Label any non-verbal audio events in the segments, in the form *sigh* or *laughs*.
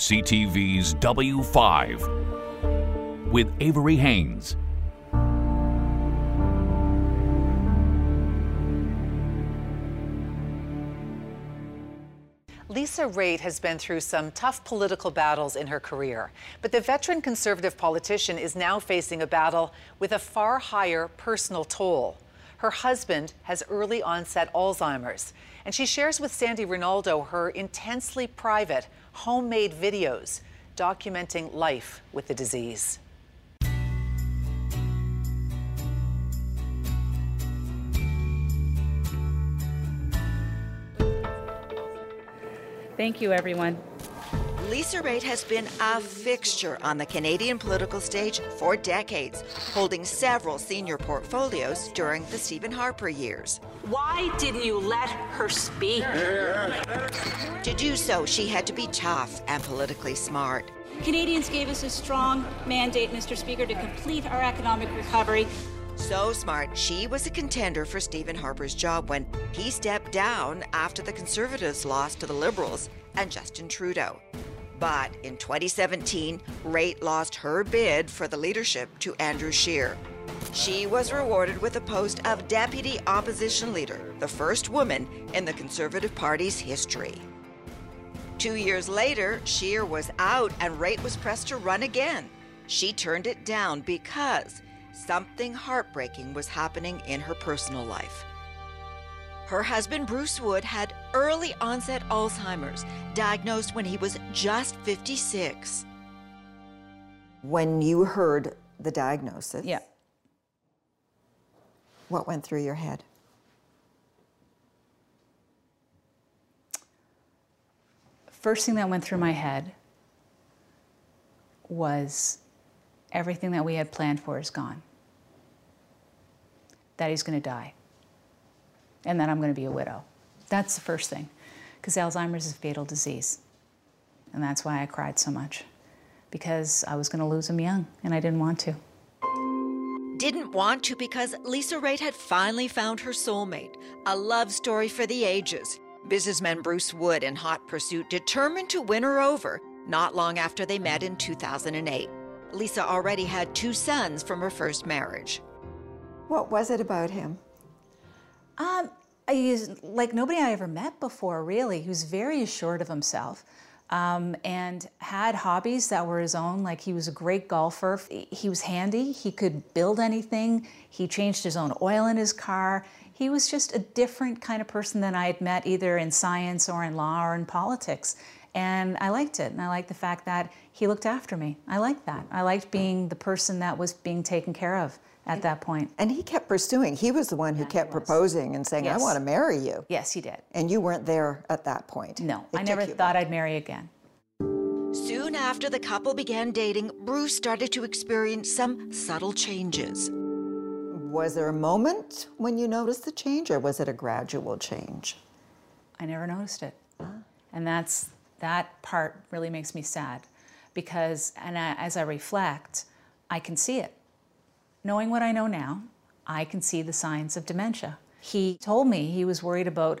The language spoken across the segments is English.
CTV's W5 with Avery Haines. Lisa Raitt has been through some tough political battles in her career, but the veteran conservative politician is now facing a battle with a far higher personal toll. Her husband has early onset Alzheimer's, and she shares with Sandy Rinaldo her intensely private, homemade videos documenting life with the disease. Thank you, everyone. Lisa Raitt has been a fixture on the Canadian political stage for decades, holding several senior portfolios during the Stephen Harper years. Why didn't you let her speak? To do so, she had to be tough and politically smart. Canadians gave us a strong mandate, Mr. Speaker, to complete our economic recovery. So smart, she was a contender for Stephen Harper's job when he stepped down after the Conservatives lost to the Liberals and Justin Trudeau. But in 2017, Raitt lost her bid for the leadership to Andrew Scheer. She was rewarded with the post of Deputy Opposition Leader, the first woman in the Conservative Party's history. Two years later, Scheer was out and Raitt was pressed to run again. She turned it down because something heartbreaking was happening in her personal life. Her husband, Bruce Wood, had early onset Alzheimer's, diagnosed when he was just 56. When you heard the diagnosis, Yeah. what went through your head? First thing that went through my head was everything that we had planned for is gone. That he's going to die. And then I'm going to be a widow. That's the first thing. Because Alzheimer's is a fatal disease. And that's why I cried so much. Because I was going to lose him young, and I didn't want to. Didn't want to because Lisa Raitt had finally found her soulmate, a love story for the ages. Businessman Bruce Wood in hot pursuit, determined to win her over not long after they met in 2008. Lisa already had two sons from her first marriage. What was it about him? Um, he's like nobody I ever met before, really. He was very assured of himself um, and had hobbies that were his own. Like he was a great golfer. He was handy. He could build anything. He changed his own oil in his car. He was just a different kind of person than I had met either in science or in law or in politics. And I liked it. And I liked the fact that he looked after me. I liked that. I liked being the person that was being taken care of at that point. And he kept pursuing. He was the one who Yeah, kept proposing and saying, I want to marry you. Yes, he did. And you weren't there at that point. No, It I never thought back. I'd marry again. Soon after the couple began dating, Bruce started to experience some subtle changes. Was there a moment when you noticed the change, or was it a gradual change? I never noticed it. And that's that part really makes me sad because and I, as I reflect, I can see it. Knowing what I know now, I can see the signs of dementia. He told me he was worried about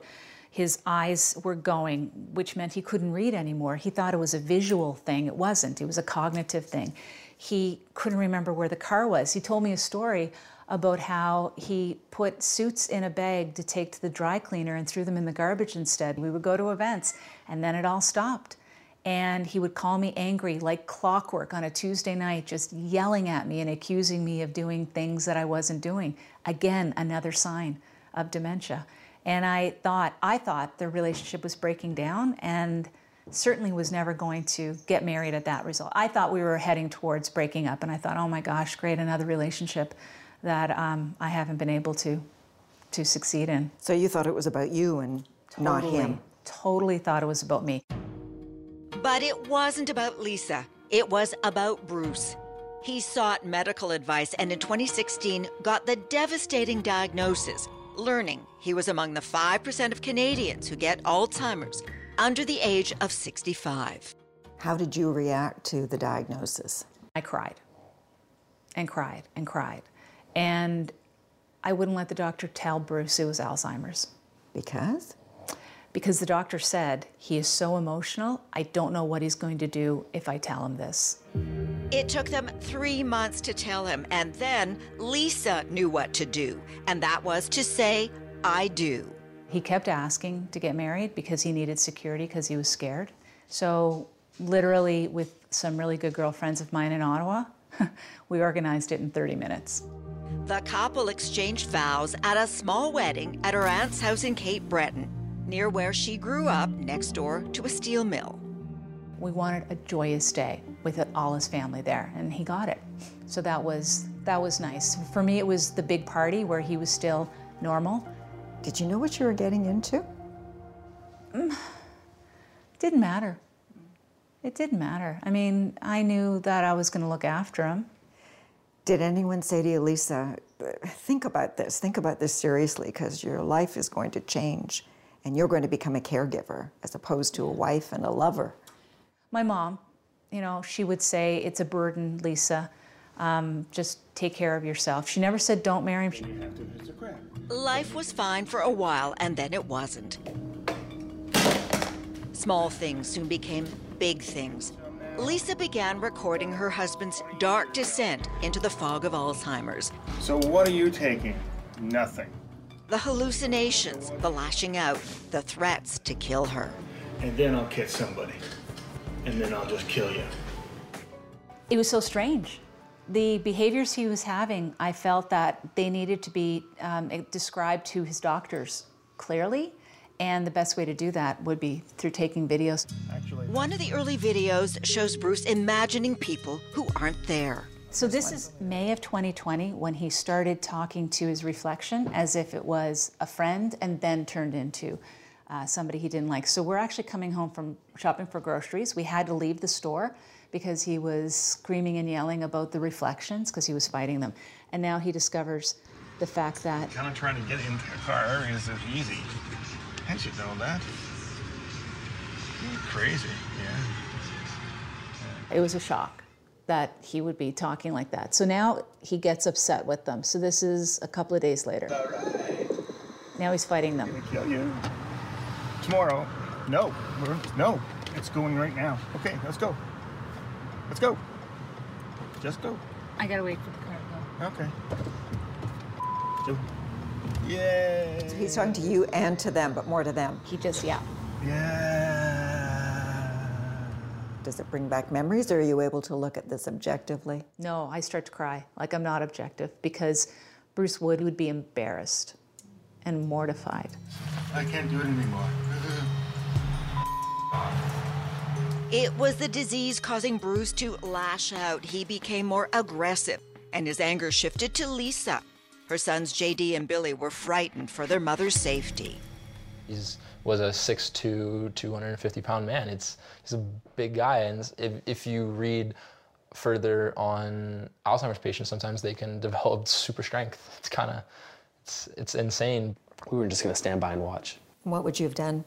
his eyes were going, which meant he couldn't read anymore. He thought it was a visual thing. It wasn't. It was a cognitive thing. He couldn't remember where the car was. He told me a story about how he put suits in a bag to take to the dry cleaner and threw them in the garbage instead. We would go to events and then it all stopped. And he would call me angry like clockwork on a Tuesday night, just yelling at me and accusing me of doing things that I wasn't doing. Again, another sign of dementia. And I thought, I thought their relationship was breaking down and certainly was never going to get married at that result. I thought we were heading towards breaking up, and I thought, oh my gosh, great, another relationship that um, I haven't been able to to succeed in. So you thought it was about you and not him. Totally thought it was about me. But it wasn't about Lisa, it was about Bruce. He sought medical advice and in 2016 got the devastating diagnosis, learning he was among the 5% of Canadians who get Alzheimer's under the age of 65. How did you react to the diagnosis? I cried and cried and cried. And I wouldn't let the doctor tell Bruce it was Alzheimer's Because? Because the doctor said he is so emotional, I don't know what he's going to do if I tell him this. It took them three months to tell him, and then Lisa knew what to do, and that was to say, I do. He kept asking to get married because he needed security because he was scared. So, literally, with some really good girlfriends of mine in Ottawa, *laughs* we organized it in 30 minutes. The couple exchanged vows at a small wedding at her aunt's house in Cape Breton, near where she grew up, next door to a steel mill. We wanted a joyous day with it, all his family there, and he got it. So that was that was nice. For me, it was the big party where he was still normal. Did you know what you were getting into? It didn't matter. It didn't matter. I mean, I knew that I was going to look after him. Did anyone say to you, Lisa, think about this, think about this seriously, because your life is going to change and you're going to become a caregiver as opposed to a wife and a lover? My mom, you know, she would say, It's a burden, Lisa. Um, just take care of yourself. She never said, Don't marry him. Life was fine for a while, and then it wasn't. Small things soon became big things. Lisa began recording her husband's dark descent into the fog of Alzheimer's. So what are you taking? Nothing. The hallucinations, the lashing out, the threats to kill her. And then I'll catch somebody. And then I'll just kill you. It was so strange. The behaviors he was having, I felt that they needed to be um, described to his doctors clearly. And the best way to do that would be through taking videos. Actually, One of the early videos shows Bruce imagining people who aren't there. So this is May of 2020 when he started talking to his reflection as if it was a friend and then turned into uh, somebody he didn't like. So we're actually coming home from shopping for groceries. We had to leave the store because he was screaming and yelling about the reflections because he was fighting them. And now he discovers the fact that kind of trying to get into the car is as easy. I should know that. You're crazy, yeah. it was a shock that he would be talking like that. So now he gets upset with them. So this is a couple of days later. Now he's fighting them. Kill you. Tomorrow. No. We're, no. It's going right now. Okay, let's go. Let's go. Just go. I gotta wait for the car to go. Okay. So, yay. He's talking to you and to them, but more to them. He just, yeah. Yeah. Does it bring back memories, or are you able to look at this objectively? No, I start to cry. Like I'm not objective because Bruce Wood would be embarrassed and mortified. I can't do it anymore. It was the disease causing Bruce to lash out. He became more aggressive, and his anger shifted to Lisa. Her sons JD and Billy were frightened for their mother's safety. He's was a 6'2", 250 pound man. It's he's a big guy, and if if you read further on Alzheimer's patients, sometimes they can *laughs* develop super strength. It's kind of it's it's insane. We were just gonna stand by and watch. What would you have done?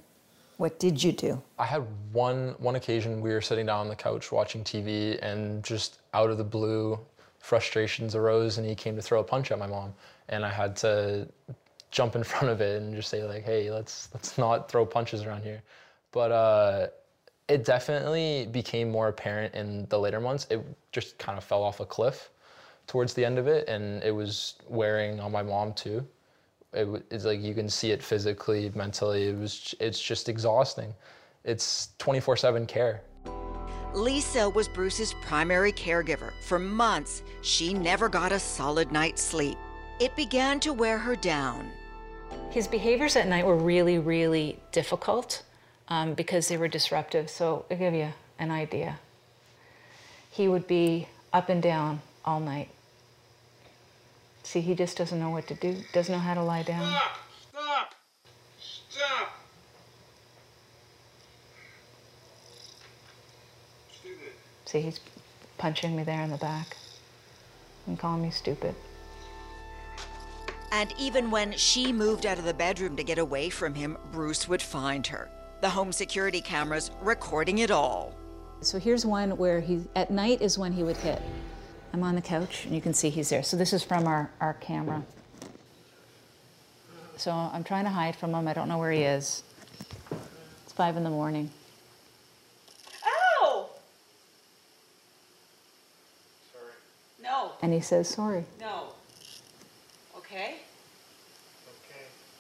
What did you do? I had one one occasion we were sitting down on the couch watching TV, and just out of the blue, frustrations arose, and he came to throw a punch at my mom, and I had to jump in *laughs* front of it and just say like, "Hey, let's let's not throw punches around here." But uh, it definitely became more apparent in the later months. It just kind of fell off a cliff towards the end of it, and it was wearing on my mom too. It, it's like you can see it physically, mentally. It was it's just exhausting. It's 24/7 care. Lisa was Bruce's primary caregiver. For months, she never got a solid night's sleep. It began to wear her down. His behaviors at night were really, really difficult um, because they were disruptive. So I'll give you an idea. He would be up and down all night. See, he just doesn't know what to do, doesn't know how to lie down. Stop! Stop! Stop! See, he's punching me there in the back and calling me stupid. And even when she moved out of the bedroom to get away from him, Bruce would find her. The home security cameras recording it all. So here's one where he, at night is when he would hit. I'm on the couch and you can see he's there. So this is from our, our camera. So I'm trying to hide from him. I don't know where he is. It's five in the morning. Ow! Sorry. No, And he says, sorry. no. Okay?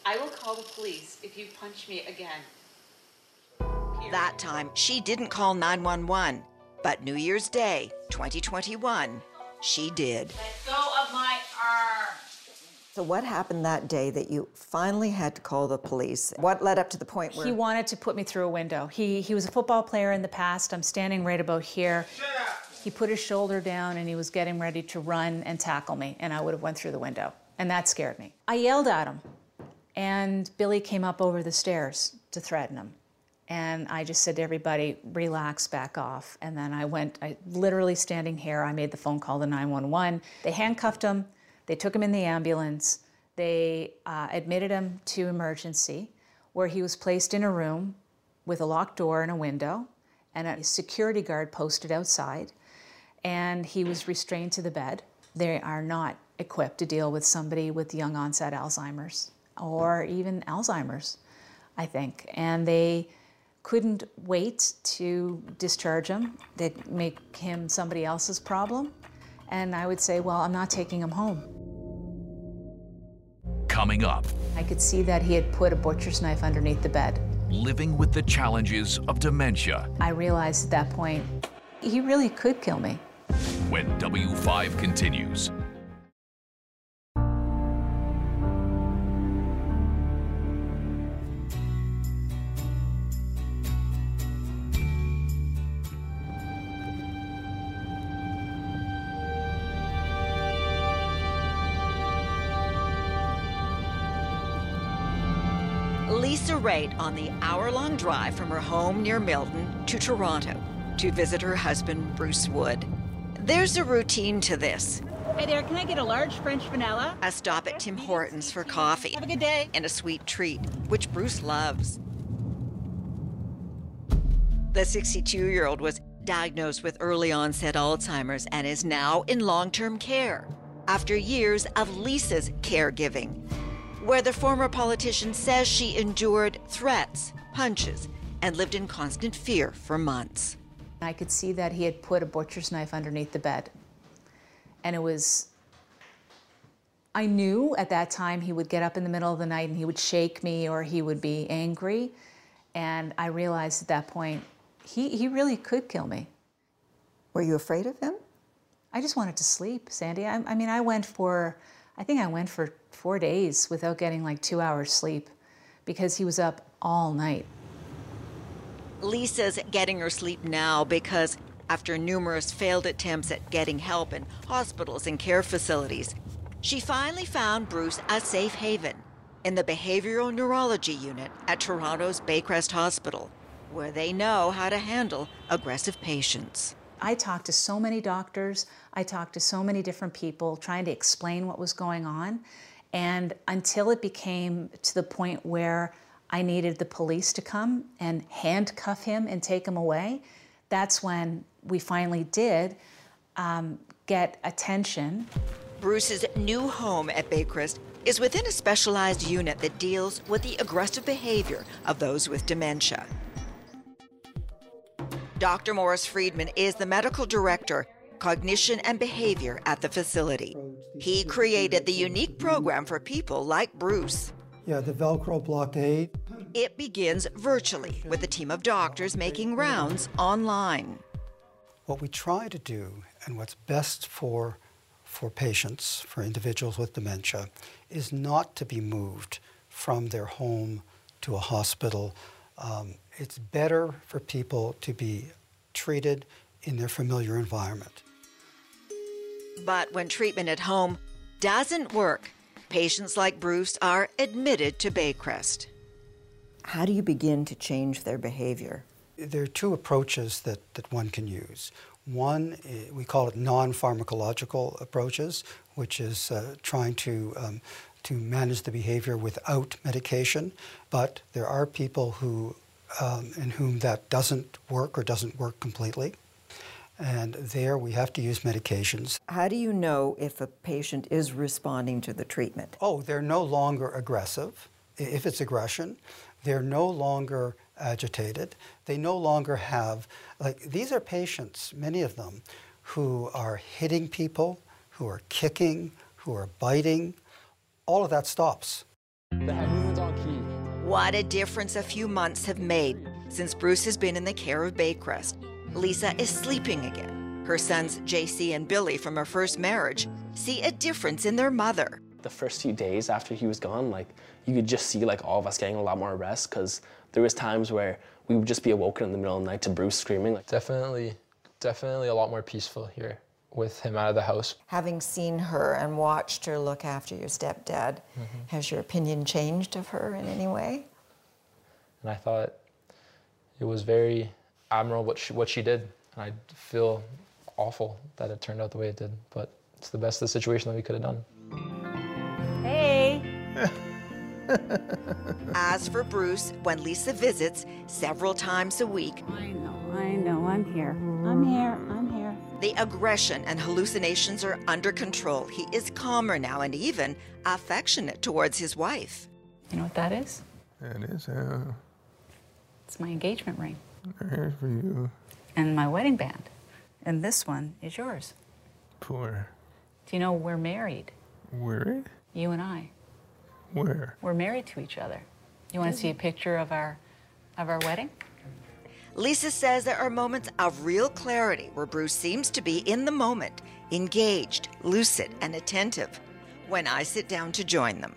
I will call the police if you punch me again. That time, she didn't call 911, but New Year's Day, 2021, she did. Let go of my arm. So, what happened that day that you finally had to call the police? What led up to the point where He wanted to put me through a window. He, he was a football player in the past. I'm standing right about here. He put his shoulder down and he was getting ready to run and tackle me, and I would have went through the window. And that scared me. I yelled at him, and Billy came up over the stairs to threaten him. And I just said to everybody, relax, back off. And then I went, I literally standing here, I made the phone call to 911. They handcuffed him, they took him in the ambulance, they uh, admitted him to emergency, where he was placed in a room with a locked door and a window, and a security guard posted outside. And he was restrained to the bed. They are not equipped to deal with somebody with young onset Alzheimer's or even Alzheimer's, I think. And they couldn't wait to discharge him. They'd make him somebody else's problem. And I would say, well, I'm not taking him home. Coming up, I could see that he had put a butcher's knife underneath the bed. living with the challenges of dementia I realized at that point, he really could kill me. when W5 continues. Lisa Raitt on the hour long drive from her home near Milton to Toronto to visit her husband, Bruce Wood. There's a routine to this Hey there, can I get a large French vanilla? a stop at Tim Hortons for coffee Have a good day. and a sweet treat, which Bruce loves. The 62 year old was diagnosed with early onset Alzheimer's and is now in long term care after years of Lisa's caregiving, where the former politician says she endured threats, punches, and lived in constant fear for months. I could see that he had put a butcher's knife underneath the bed. And it was, I knew at that time he would get up in the middle of the night and he would shake me or he would be angry. And I realized at that point, he, he really could kill me. were you afraid of him? I just wanted to sleep, Sandy. I, I mean, I went for, I think I went for four days without getting like two hours sleep because he was up all night. Lisa's getting her sleep now because after numerous failed attempts at getting help in hospitals and care facilities, she finally found Bruce a safe haven in the behavioral neurology unit at Toronto's Baycrest Hospital, where they know how to handle aggressive patients. I talked to so many doctors, I talked to so many different people trying to explain what was going on. And until it became to the point where I needed the police to come and handcuff him and take him away, that's when we finally did um, get attention. Bruce's new home at Baycrest is within a specialized unit that deals with the aggressive behavior of those with dementia. Dr. Morris Freedman is the medical director, cognition and behavior at the facility. He created the unique program for people like Bruce. Yeah, the Velcro blockade. It begins virtually with a team of doctors making rounds online. What we try to do, and what's best for, for patients, for individuals with dementia, is not to be moved from their home to a hospital. Um, it's better for people to be treated in their familiar environment. But when treatment at home doesn't work, patients like Bruce are admitted to Baycrest. How do you begin to change their behavior? There are two approaches that, that one can use. One, eh, we call it non pharmacological approaches, which is uh, trying to, um, to manage the behavior without medication. But there are people who, um, in whom that doesn't work or doesn't work completely. And there we have to use medications. How do you know if a patient is responding to the treatment? Oh, they're no longer aggressive. If it's aggression, they're no longer agitated. They no longer have, like, these are patients, many of them, who are hitting people, who are kicking, who are biting. All of that stops. What a difference a few months have made since Bruce has been in the care of Baycrest. Lisa is sleeping again. Her sons, JC and Billy, from her first marriage, see a difference in their mother. The first few days after he was gone, like, you could just see, like, all of us getting a lot more rest because there was times where we would just be awoken in the middle of the night to Bruce screaming. Like, Definitely, definitely a lot more peaceful here with him out of the house. Having seen her and watched her look after your stepdad, mm-hmm. has your opinion changed of her in any way? And I thought it was very admirable what she, what she did. And I feel awful that it turned out the way it did, but it's the best of the situation that we could have done. Hey. *laughs* As for Bruce, when Lisa visits several times a week, I know, I know, I'm here. I'm here, I'm here. the aggression and hallucinations are under control. He is calmer now and even affectionate towards his wife. You know what that is? It is. Uh, It's my engagement ring here's for you. and my wedding band. And this one is yours. Poor. Do you know we're married? Worried? You and I. Where? We're married to each other. You want to see a picture of our of our wedding? Lisa says there are moments of real clarity where Bruce seems to be in the moment, engaged, lucid, and attentive when I sit down to join them.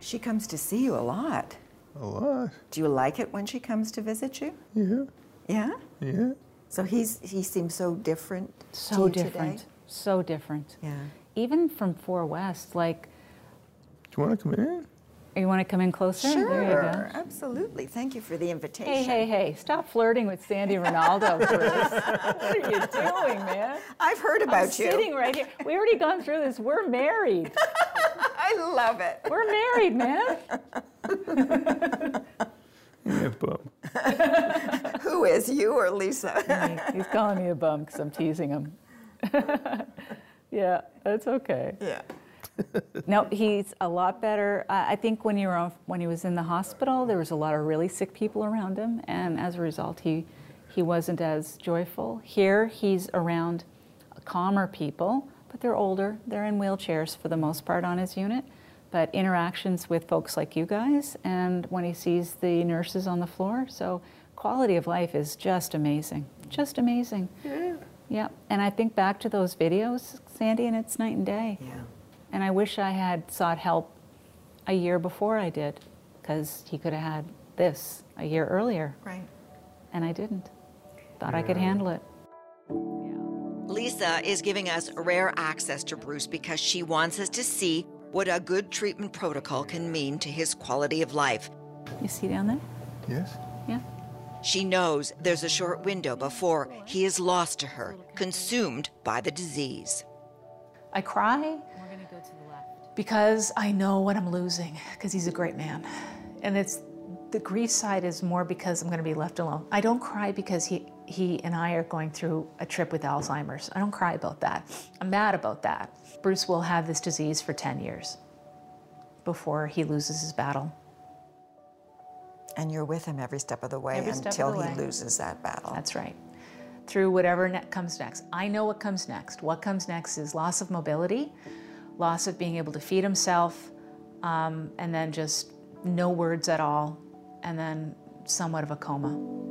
She comes to see you a lot. A lot. Do you like it when she comes to visit you? Yeah. Yeah? Yeah. So he's he seems so different. to So you different. Today? So different. Yeah. Even from Four West, like Do you want to come in? you want to come in closer? Sure, There you go. absolutely. Thank you for the invitation. Hey, hey, hey, stop flirting with Sandy Rinaldo, Bruce. *laughs* what are you doing, man? I've heard I'm about you. sitting right here. We already gone through this. We're married. *laughs* I love it. We're married, man. Yeah, bum. *laughs* Who is you or Lisa? *laughs* He's calling me a bum because I'm teasing him. *laughs* yeah, that's okay. yeah. No, he's a lot better. I I think when you were off- when he was in the hospital, there was a lot of really sick people around him, and as a result, he he wasn't as joyful. Here, he's around calmer people, but they're older. They're in wheelchairs for the most part on his unit. But interactions with folks like you guys, and when he sees the nurses on the floor, so quality of life is just amazing, just amazing. Yeah. Yeah, and I think back to those videos, Sandy, and it's night and day. Yeah. And I wish I had sought help a year before I did, because he could have had this a year earlier, Right. and I didn't. Thought I could handle it. Lisa is giving us rare access to Bruce because she wants us to see what a good treatment protocol can mean to his quality of life. You see down there? Yes. Yeah. She knows there's a short window before he is lost to her, consumed by the disease. I cry because I know what I'm losing, because he's a great man. And it's the grief side is more because I'm going to be left alone. I don't cry because he, he and I are going through a trip with Alzheimer's. I don't cry about that. I'm mad about that. Bruce will have this disease for 10 years before he loses his battle. And you're with him every step of the way of until the he way. loses that battle. That's right. Through whatever ne- comes next. I know what comes next. What comes next is loss of mobility, loss of being able to feed himself, um, and then just no words at all, and then somewhat of a coma.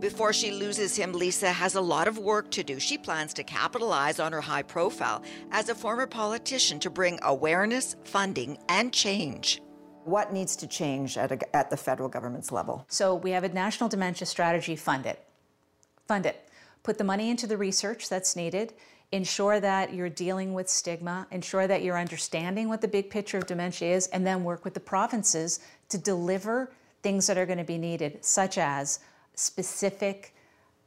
Before she loses him, Lisa has a lot of work to do. She plans to capitalize on her high profile as a former politician to bring awareness, funding, and change. What needs to change at, a, at the federal government's level? So we have a national dementia strategy. Fund it. Fund it. Put the money into the research that's needed. Ensure that you're dealing with stigma. Ensure that you're understanding what the big picture of dementia is, and then work with the provinces to deliver things that are going to be needed, such as specific,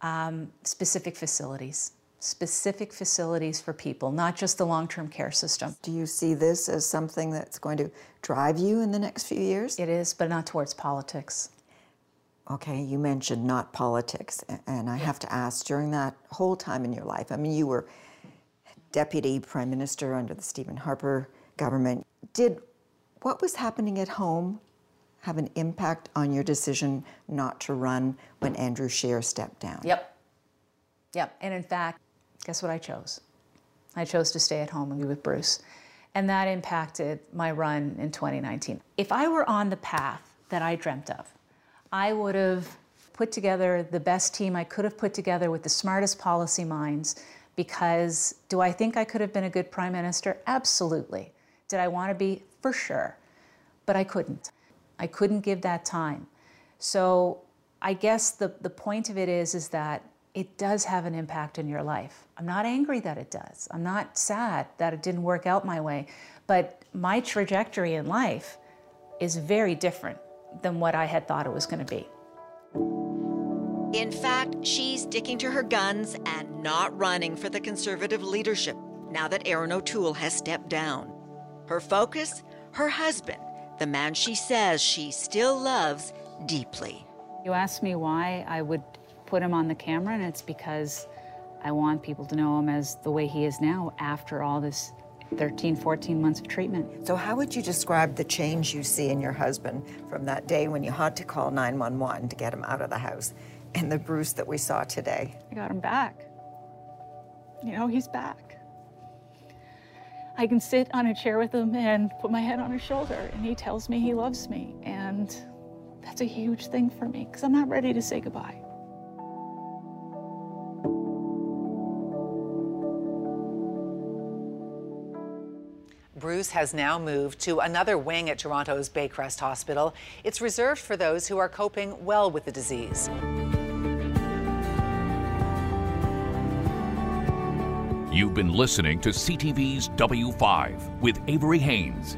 um, specific facilities, specific facilities for people, not just the long-term care system. Do you see this as something that's going to drive you in the next few years? It is, but not towards politics. Okay, you mentioned not politics, and I have to ask during that whole time in your life, I mean, you were deputy prime minister under the Stephen Harper government. Did what was happening at home have an impact on your decision not to run when Andrew Scheer stepped down? Yep. Yep. And in fact, guess what I chose? I chose to stay at home and be with Bruce. And that impacted my run in 2019. If I were on the path that I dreamt of, I would have put together the best team I could have put together with the smartest policy minds because do I think I could have been a good prime minister? Absolutely. Did I want to be? For sure. But I couldn't. I couldn't give that time. So I guess the, the point of it is, is that it does have an impact in your life. I'm not angry that it does. I'm not sad that it didn't work out my way. But my trajectory in life is very different than what I had thought it was going to be. In fact, she's sticking to her guns and not running for the Conservative leadership now that Erin O'Toole has stepped down. Her focus? Her husband, the man she says she still loves deeply. You asked me why I would put him on the camera, and it's because I want people to know him as the way he is now after all this 13, 14 months of treatment. So, how would you describe the change you see in your husband from that day when you had to call 911 to get him out of the house and the Bruce that we saw today? I got him back. You know, he's back. I can sit on a chair with him and put my head on his shoulder, and he tells me he loves me. And that's a huge thing for me because I'm not ready to say goodbye. Bruce has now moved to another wing at Toronto's Baycrest Hospital. It's reserved for those who are coping well with the disease. You've been listening to CTV's W5 with Avery Haines.